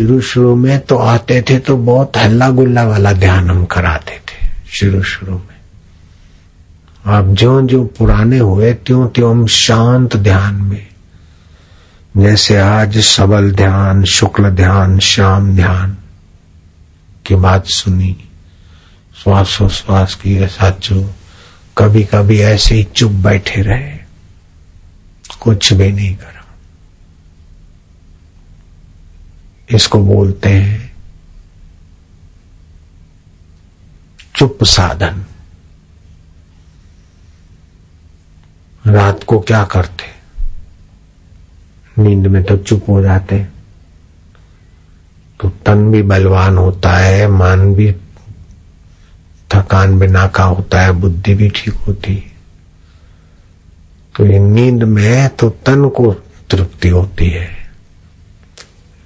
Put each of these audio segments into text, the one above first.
शुरू शुरू में तो आते थे तो बहुत हल्ला गुल्ला वाला ध्यान हम कराते थे, शुरू शुरू में। अब जो जो पुराने हुए त्यों त्यों हम शांत ध्यान में। जैसे आज सबल ध्यान, शुक्ल ध्यान श्याम ध्यान की बात सुनी, श्वासोश्वास की साचो कभी कभी ऐसे ही चुप बैठे रहे, कुछ भी नहीं करा। इसको बोलते हैं चुप साधन। रात को क्या करते? नींद में तो चुप हो जाते। तो तन भी बलवान होता है, मन भी, थकान बिना का होता है, बुद्धि भी ठीक होती है। तो ये नींद में तो तन को तृप्ति होती है।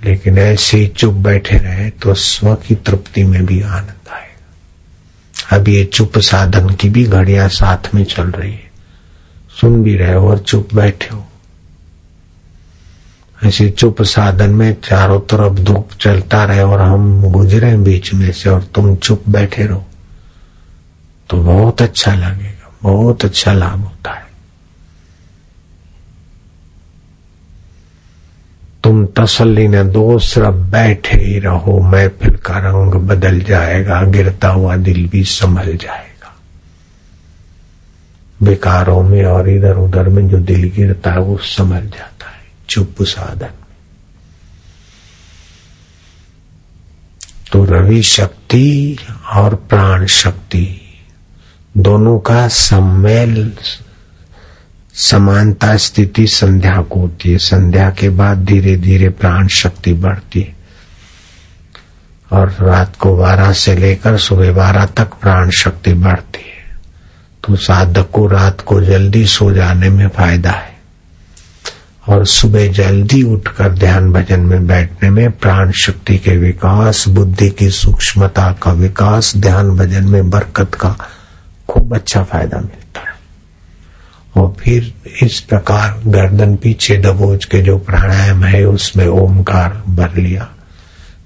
लेकिन ऐसे ही चुप बैठे रहे तो स्व की तृप्ति में भी आनंद आएगा। अब ये चुप साधन की भी घड़िया साथ में चल रही है। सुन भी रहे हो और चुप बैठे हो। ऐसे चुप साधन में चारों तरफ़ धूप चलता रहे और हम गुजरे बीच में से और तुम चुप बैठे रहो। तो बहुत अच्छा लगेगा, बहुत अच्छा लाभ होता है। तुम तसल्ली न सिर्फ़ बैठे ही रहो, महफिल का रंग बदल जाएगा, गिरता हुआ दिल भी संभल जाएगा। बेकारों में और इधर उधर में जो दिल गिरता है, वो संभल जाता है, चुप साधन तो रवि शक्ति और प्राण शक्ति, दोनों का सम्मेल समानता स्थिति संध्या को होती है। संध्या के बाद धीरे धीरे प्राण शक्ति बढ़ती है। और रात को बारह से लेकर सुबह बारह तक प्राण शक्ति बढ़ती है। तो साधक को रात को जल्दी सो जाने में फ़ायदा है। और सुबह जल्दी उठकर ध्यान भजन में बैठने में प्राण शक्ति के विकास, बुद्धि की सूक्ष्मता का विकास, ध्यान भजन में बरकत का खूब अच्छा फ़ायदा मिलता है। और फिर इस प्रकार गर्दन पीछे दबोच के जो प्राणायाम है, उसमें ओमकार भर लिया।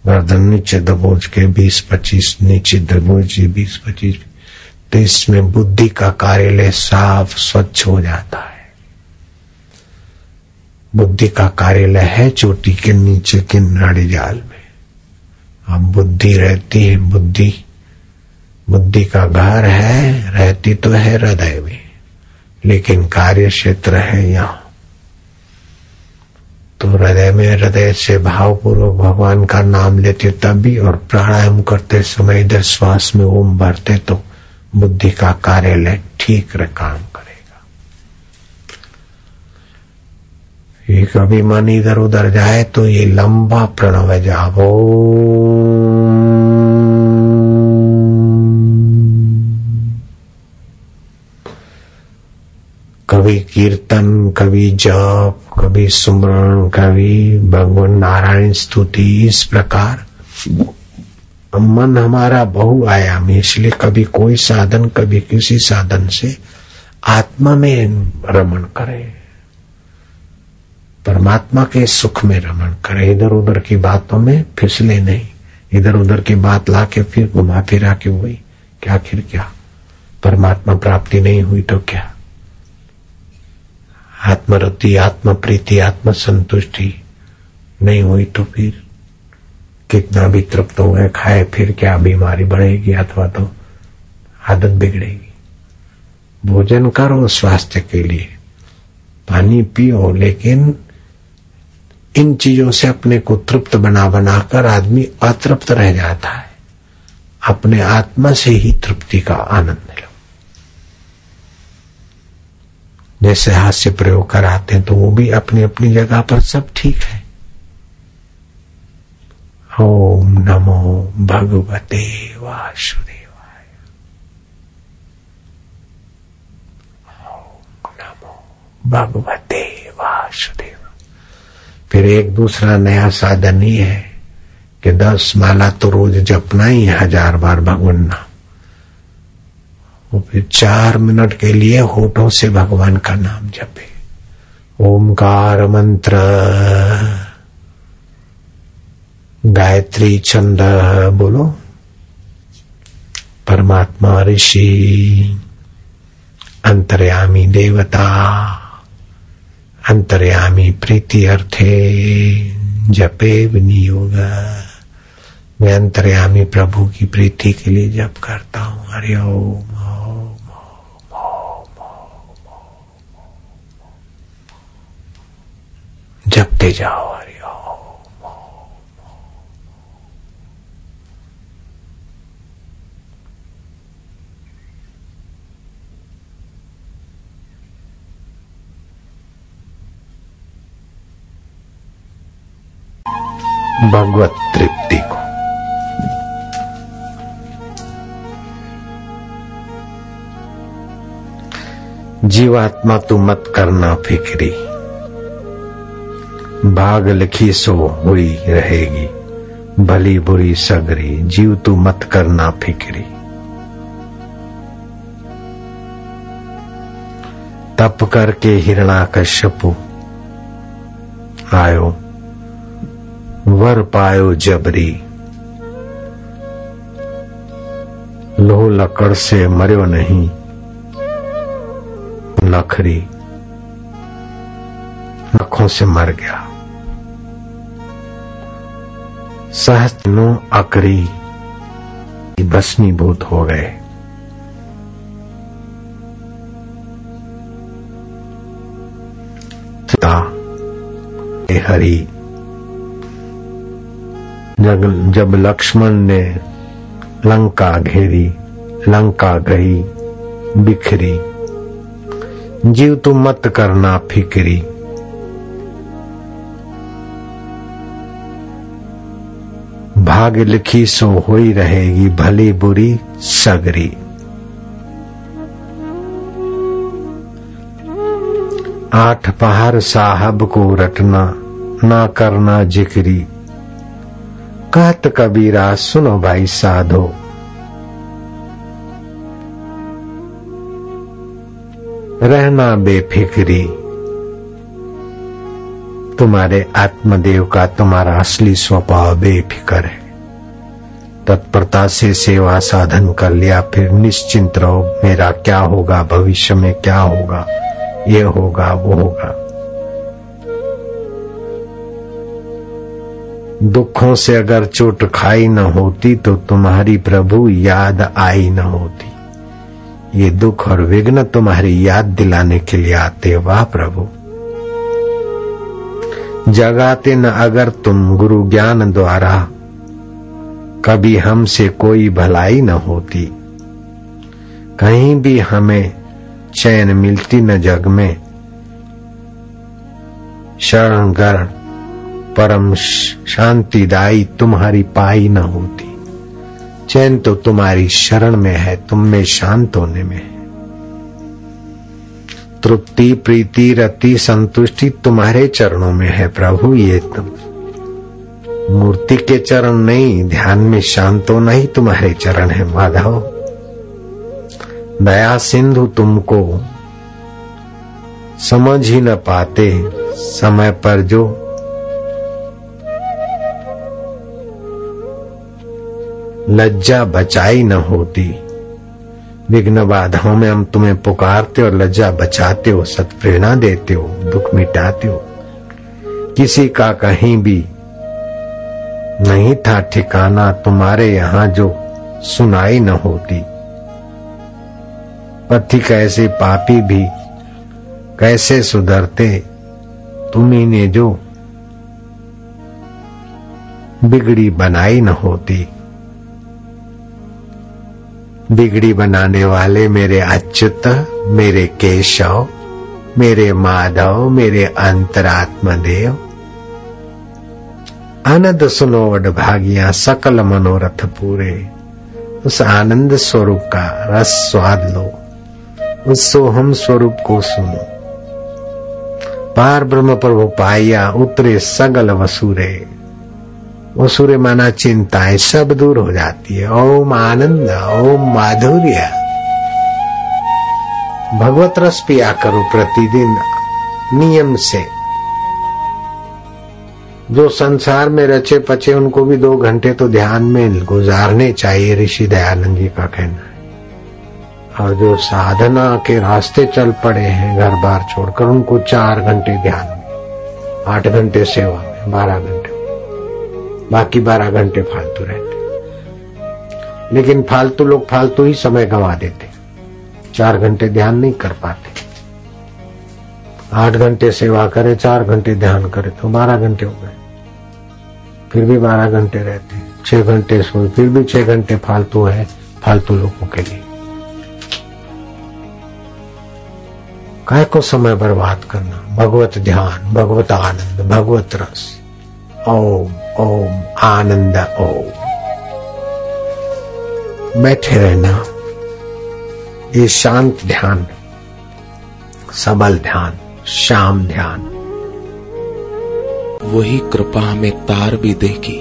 गर्दन नीचे दबोच के बीस पच्चीस, नीचे दबोच बीस पच्चीस। तो इसमें बुद्धि का कार्यालय साफ़ स्वच्छ हो जाता है। बुद्धि का कार्यालय है चोटी के नीचे के नाड़ी जाल में। अब बुद्धि रहती है, बुद्धि बुद्धि का घर है, रहती तो है हृदय में। लेकिन कार्य क्षेत्र है यहाँ। तो हृदय में हृदय से भावपूर्वक भगवान का नाम लेते तभी और प्राणायाम करते समय इधर श्वास में ओम भरते तो बुद्धि का कार्यालय ठीक काम करेगा। ये कभी मन इधर उधर जाए तो ये लंबा प्रणव जाओ। कभी कीर्तन कभी जप कभी सुमरण कभी भगवान नारायण स्तुति, इस प्रकार। मन हमारा बहु बहुआयामी इसलिए कभी कोई साधन, कभी किसी साधन से आत्मा में रमण करे। परमात्मा के सुख में रमण करे। इधर उधर की बातों में फिसले नहीं। इधर उधर की बात ला के फिर घुमा फिरा के हुई। क्या आखिर क्या? परमात्मा प्राप्ति नहीं हुई तो क्या? आत्मरति आत्म प्रीति आत्म संतुष्टि नहीं हुई तो फिर कितना भी तृप्त हुए खाए, फिर क्या बीमारी बढ़ेगी अथवा तो आदत बिगड़ेगी। भोजन करो स्वास्थ्य के लिए, पानी पियो, लेकिन इन चीज़ों से अपने को तृप्त बना बनाकर आदमी अतृप्त रह जाता है। अपने आत्मा से ही तृप्ति का आनंद लो जैसे हास्य प्रयोग कराते हैं तो वो भी अपनी अपनी जगह पर सब ठीक है। ओम नमो भगवते नमो भगवते वासुदेव फिर एक दूसरा नया साधन ही है कि दस माला तो रोज जपना ही, हज़ार बार भगवान नाम। वो फिर चार मिनट के लिए होठों से भगवान का नाम जपे। ओमकार मंत्र। गायत्री छंद बोलो। परमात्मा ऋषि। अंतर्यामी देवता। अंतर्यामी प्रीति अर्थे। जपे विनियोग। मैं अंतर्यामी प्रभु की प्रीति के लिए जप करता हूँ। हरि ओम जपते जाओ हरि भगवत तृप्ति को। जीवात्मा तू मत करना फिक्री। भाग लिखी सो हुई रहेगी। भली बुरी सगरी, जीव तू मत करना फिक्री। तप करके हिरणा कश्यपु, आयो। वर पायो जबरी। लोह लकड़ से मरियो नहीं। नखरी नखों से मर गया। सहस्नो अकरी भस्मीभूत हो गए। हरी जब जब लक्ष्मण ने लंका घेरी, लंका गई, बिखरी, जीव तू मत करना फिक्री। भाग्य लिखी सो होई रहेगी, भली बुरी सगरी। आठ पहाड़ साहब को रटना, ना करना जिक्री। कहत कबीरा, सुनो भाई साधो। रहना बेफिक्री। तुम्हारे आत्मदेव का तुम्हारा असली स्वभाव बेफिक्र है। तत्परता से सेवा साधन कर लिया, फिर निश्चिंत रहो, मेरा क्या होगा, भविष्य में क्या होगा? ये होगा, वो होगा। दुखों से अगर चोट खाई न होती तो तुम्हारी प्रभु याद आई न होती। ये दुख और विघ्न तुम्हारी याद दिलाने के लिए आते वाह प्रभु। जगाते न अगर तुम, गुरु ज्ञान द्वारा। कभी हमसे कोई भलाई न होती। कहीं भी हमें चैन मिलती न जग में। शरण गण परम शांतिदायी तुम्हारी पाई न होती। चैन तो तुम्हारी शरण में है, तुम में शांत होने में है। तृप्ति, प्रीति, रति, संतुष्टि तुम्हारे चरणों में है, प्रभु, ये तुम मूर्ति के चरण नहीं, ध्यान में शांत होना ही तुम्हारे चरण है, माधव। दया सिंधु तुमको समझ ही न पाते, समय पर जो लज्जा बचाई न होती। विघ्न बाधाओं में हम तुम्हें पुकारते और लज्जा बचाते हो सत प्रेरणा देते हो, दुख मिटाते हो। किसी का कहीं भी नहीं था ठिकाना तुम्हारे यहाँ जो सुनाई न होती। पति कैसे पापी भी कैसे सुधरते तुम्ही ने जो बिगड़ी बनाई न होती। बिगड़ी बनाने वाले मेरे अच्युत, मेरे केशव, मेरे माधव, मेरे अंतरात्म देव आनंद सुनो वड भागिया सकल मनोरथ पूरे उस आनंद स्वरूप का रस स्वाद लो उस सोहम स्वरूप को सुनो पार ब्रह्म प्रभु पाया उतरे सगल वसूरे वो सूर्य माना चिंताएँ सब दूर हो जाती है ओम आनंद ओम माधुर्य भगवत रस पिया करो प्रतिदिन नियम से जो संसार में रचे पचे, उनको भी दो घंटे तो ध्यान में गुजारने चाहिए, ऋषि दयानंद जी का कहना है। और जो साधना के रास्ते चल पड़े हैं, घर बार छोड़कर, उनको चार घंटे ध्यान में, आठ घंटे सेवा में, बारह घंटे। बाकी बारह घंटे फालतू रहते। लेकिन फालतू लोग फालतू ही समय गंवा देते। चार घंटे ध्यान नहीं कर पाते। आठ घंटे सेवा करे, चार घंटे ध्यान करे तो बारह घंटे हो गए। फिर भी बारह घंटे रहते हैं। छह घंटे सोए फिर भी छह घंटे फालतू है, फालतू लोगों के लिए। काय को समय बर्बाद करना? भगवत ध्यान, भगवत आनंद, भगवत रस। ओम ओम, आनंद, ओम। बैठे रहना। ये शांत ध्यान, सबल ध्यान श्याम ध्यान। वही कृपा हमें तार भी देगी।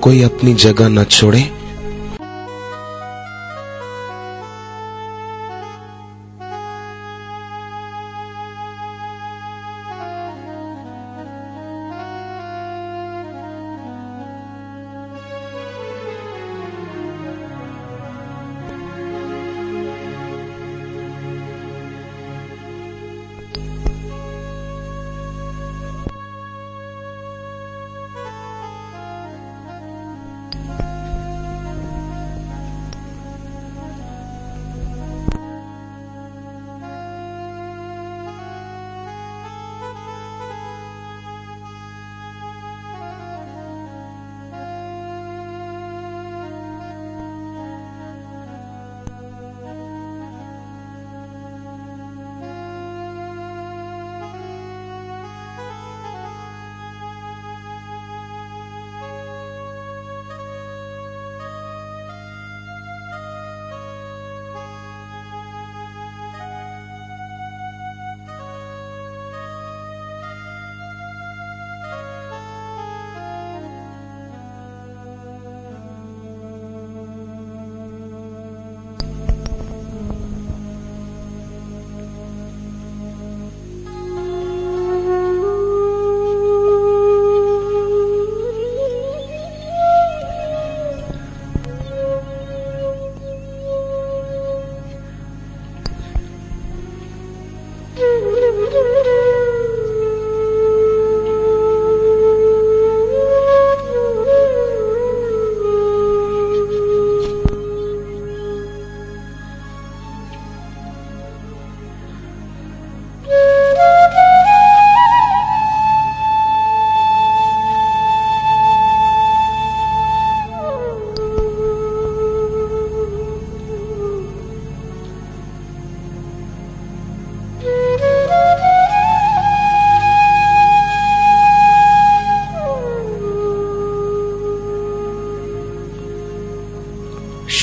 कोई अपनी जगह न छोड़े।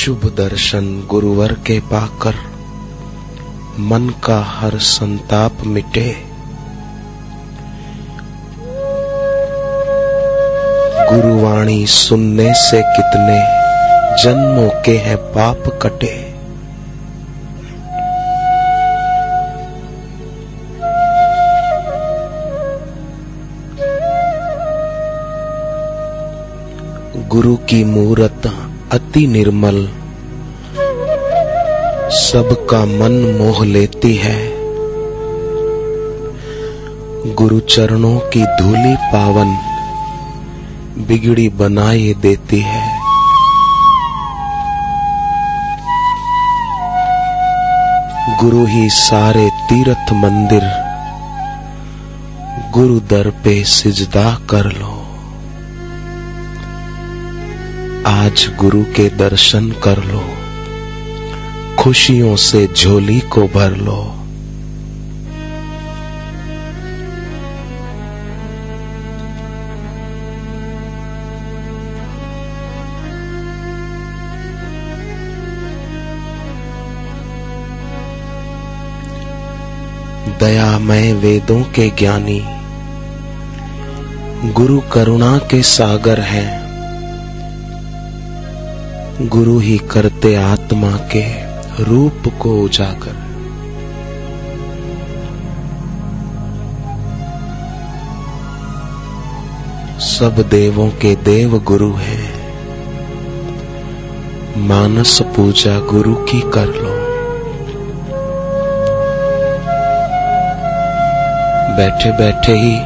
शुभ दर्शन गुरुवर के पाकर मन का हर संताप मिटे। गुरुवाणी सुनने से कितने जन्मों के हैं पाप कटे। गुरु की मूरत अति निर्मल। सबका मन मोह लेती है। गुरु चरणों की धूली पावन बिगड़ी बनाए देती है। गुरु ही सारे तीर्थ मंदिर, गुरु दर पे सिजदा कर लो। आज गुरु के दर्शन कर लो। खुशियों से झोली को भर लो। दयामय वेदों के ज्ञानी, गुरु करुणा के सागर हैं। गुरु ही करते आत्मा के रूप को उजागर। सब देवों के देव गुरु हैं। मानस पूजा गुरु की कर लो। बैठे बैठे ही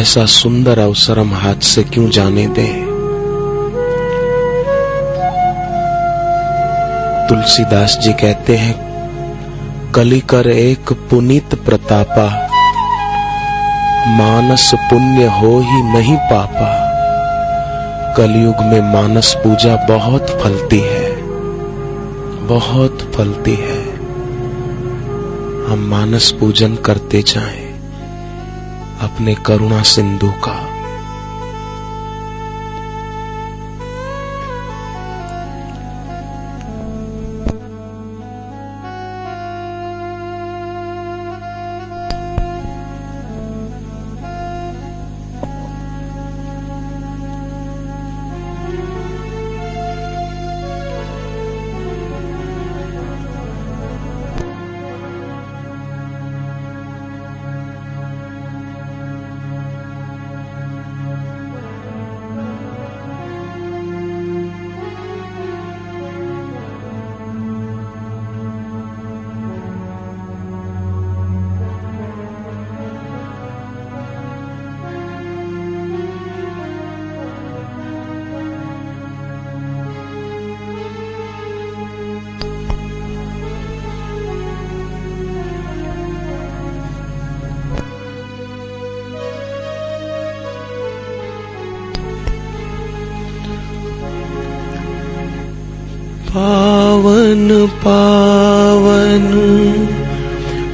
ऐसा सुंदर अवसर हम हाथ से क्यों जाने दें? तुलसीदास जी कहते हैं कली कर एक पुनीत प्रतापा, मानस पुण्य हो ही नहीं पापा। कलयुग में मानस पूजा बहुत फलती है, बहुत फलती है। हम मानस पूजन करते जाएँ अपने करुणा सिंधु का।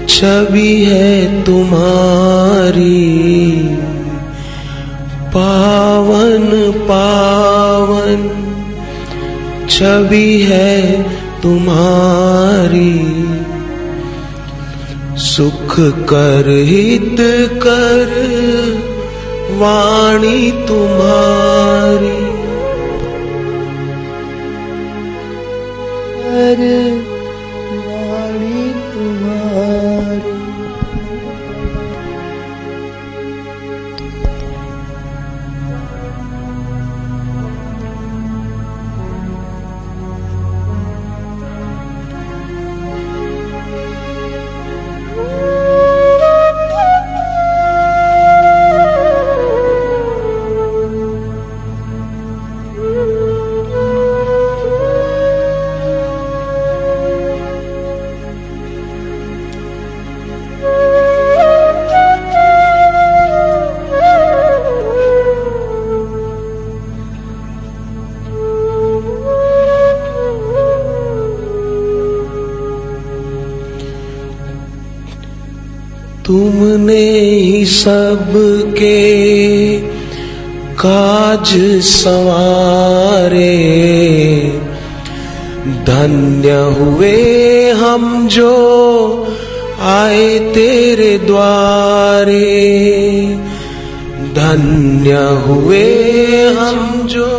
छवि है तुम्हारी। पावन पावन, छवि है तुम्हारी। सुख कर, हित कर, वाणी तुम्हारी। कर तुमने सबके काज सवारे। धन्य हुए हम जो आए तेरे द्वारे। धन्य हुए हम जो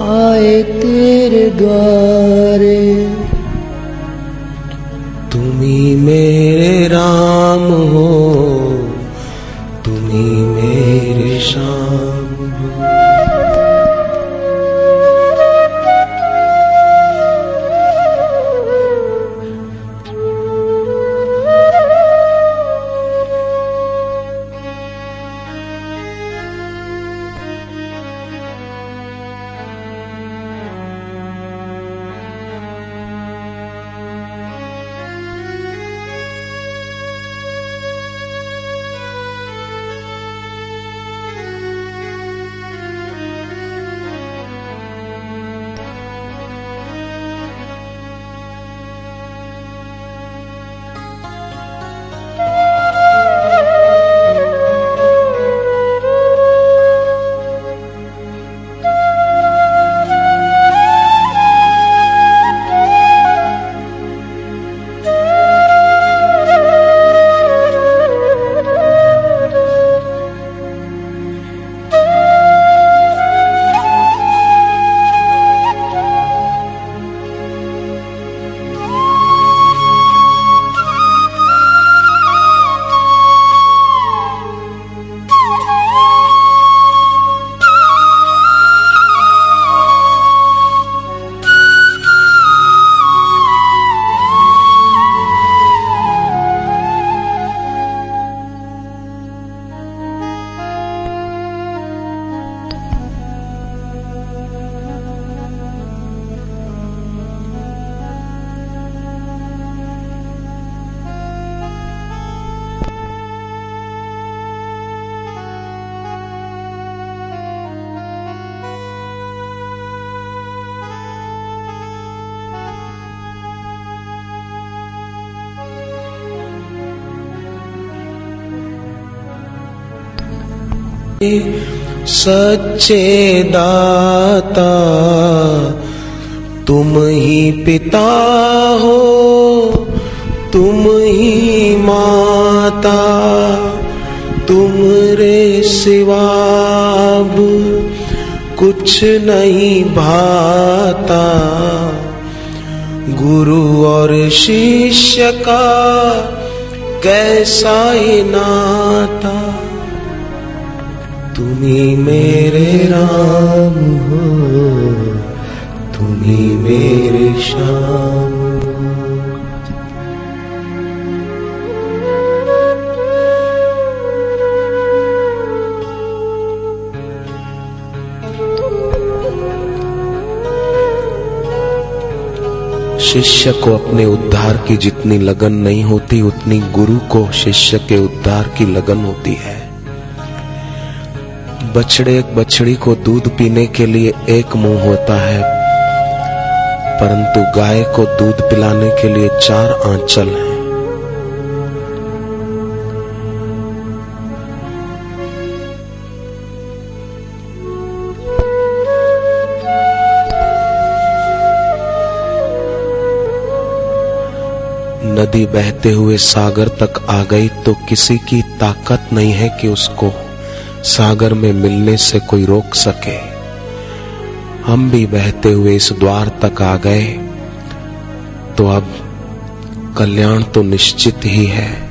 आए तेरे द्वारे। तुम्ही मेरे राम हो तुम्ही मेरे श्याम हो। सच्चे दाता, तुम ही पिता हो, तुम ही माता, तुम रे सिवाब, कुछ नहीं भाता। गुरु और शिष्य का कैसा ही नाता। तुम्ही मेरे राम हो तुम्ही मेरे श्याम शिष्य को अपने उद्धार की जितनी लगन नहीं होती, उतनी गुरु को शिष्य के उद्धार की लगन होती है। बछड़े एक बछड़ी को दूध पीने के लिए एक मुँह होता है, परंतु गाय को दूध पिलाने के लिए चार आंचल हैं। नदी बहते हुए सागर तक आ गई तो किसी की ताकत नहीं है कि उसको सागर में मिलने से कोई रोक सके। हम भी बहते हुए इस द्वार तक आ गए। तो अब कल्याण तो निश्चित ही है।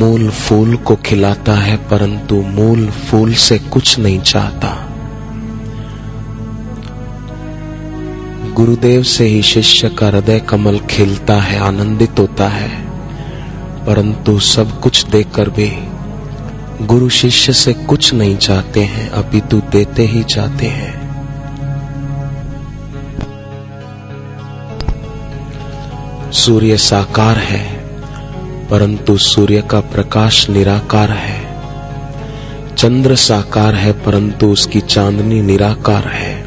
मूल फूल को खिलाता है, परंतु मूल फूल से कुछ नहीं चाहता। गुरुदेव से ही शिष्य का हृदय कमल खिलता है, आनंदित होता है, परंतु सब कुछ देकर भी गुरु शिष्य से कुछ नहीं चाहते हैं, अपितु देते ही चाहते हैं। सूर्य साकार है परंतु सूर्य का प्रकाश निराकार है। चंद्र साकार है, परंतु उसकी चांदनी निराकार है।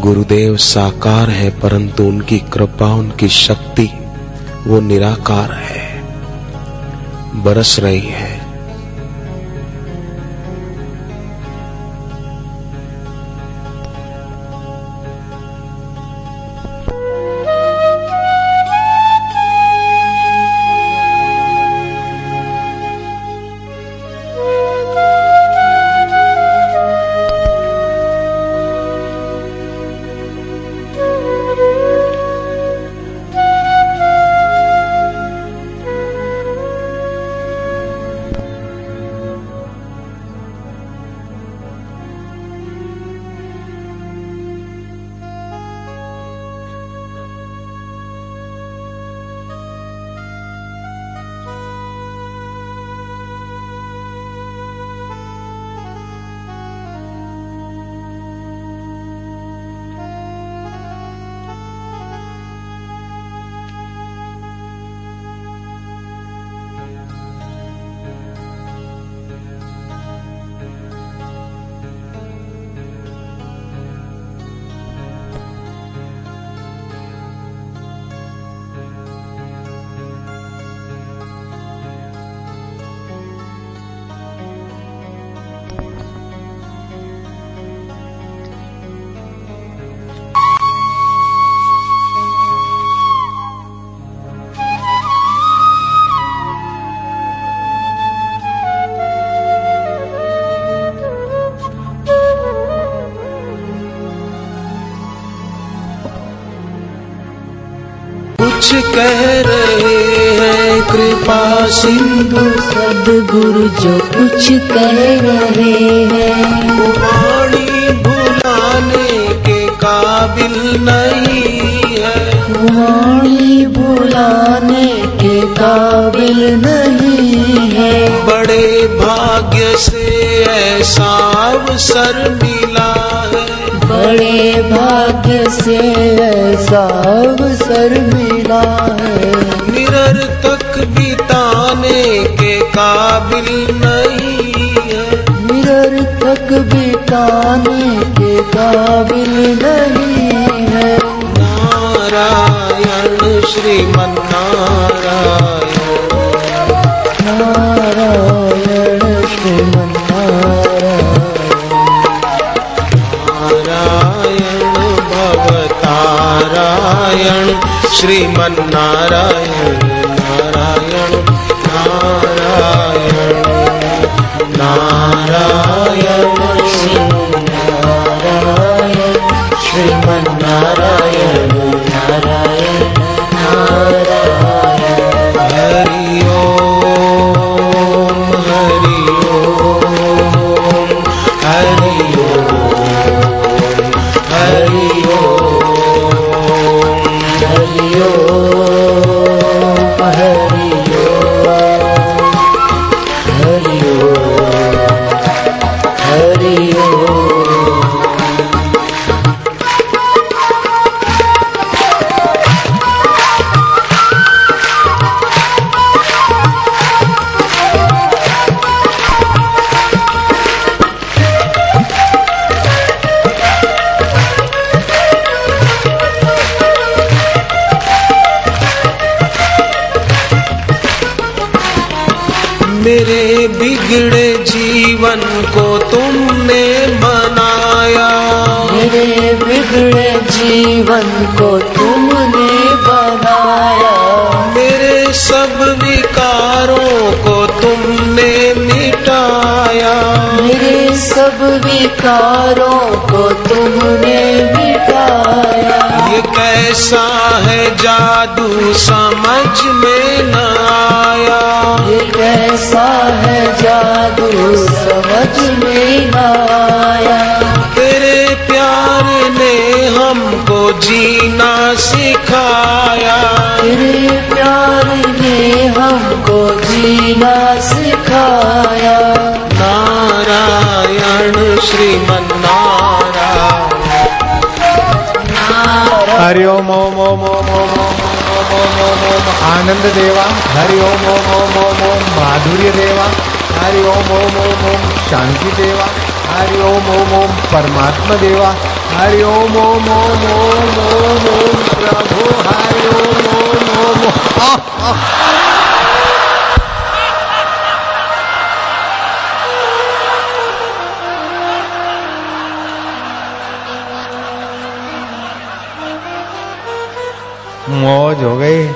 गुरुदेव साकार है, परंतु उनकी कृपा, उनकी शक्ति, वो निराकार है। बरस रही है। कुछ कह रहे हैं। कृपा सिंधु सदगुरु जो कुछ कह रहे हैं। वाणी भुलाने के काबिल नहीं है। वाणी भुलाने के काबिल नहीं है। बड़े भाग्य से ऐसा अवसर मिला। बड़े भाग्य से ऐसा अवसर मिला है। निरर्थक बिताने के काबिल नहीं है। निरर्थक तक बिताने के काबिल नहीं है। नारायण श्रीमन नारायण नारायण श्रीमन नारायण भवतारायण श्रीमन नारायण नारायण नारायण नारायण नारायण श्रीमन नारायण नारायण नारायण हरि ओम हरि ओम, हरि मेरे बिगड़े जीवन को तुमने बनाया मेरे बिगड़े जीवन को तुमने बनाया। मेरे सब विकारों को तुमने मिटाया। मेरे सब विकारों को तुमने मिटाया। कैसा है जादू समझ में न आया। ये कैसा है जादू समझ में न आया। तेरे प्यार ने हमको जीना सिखाया। तेरे प्यार ने हमको जीना सिखाया। नारायण श्रीमन हरि ओम ओम ओम ओम ओम ओम आनंद देवा हरि ओम ओम ओम ओम ओम माधुर्य देवा हरि ओम ओम ओम ओम शांति देवा हरि ओम ओम ओम परमात्मा देवा हरि ओम ओम ओम ओम ओम ओम प्रभु हरि ओम ओम ओम ओम 我就给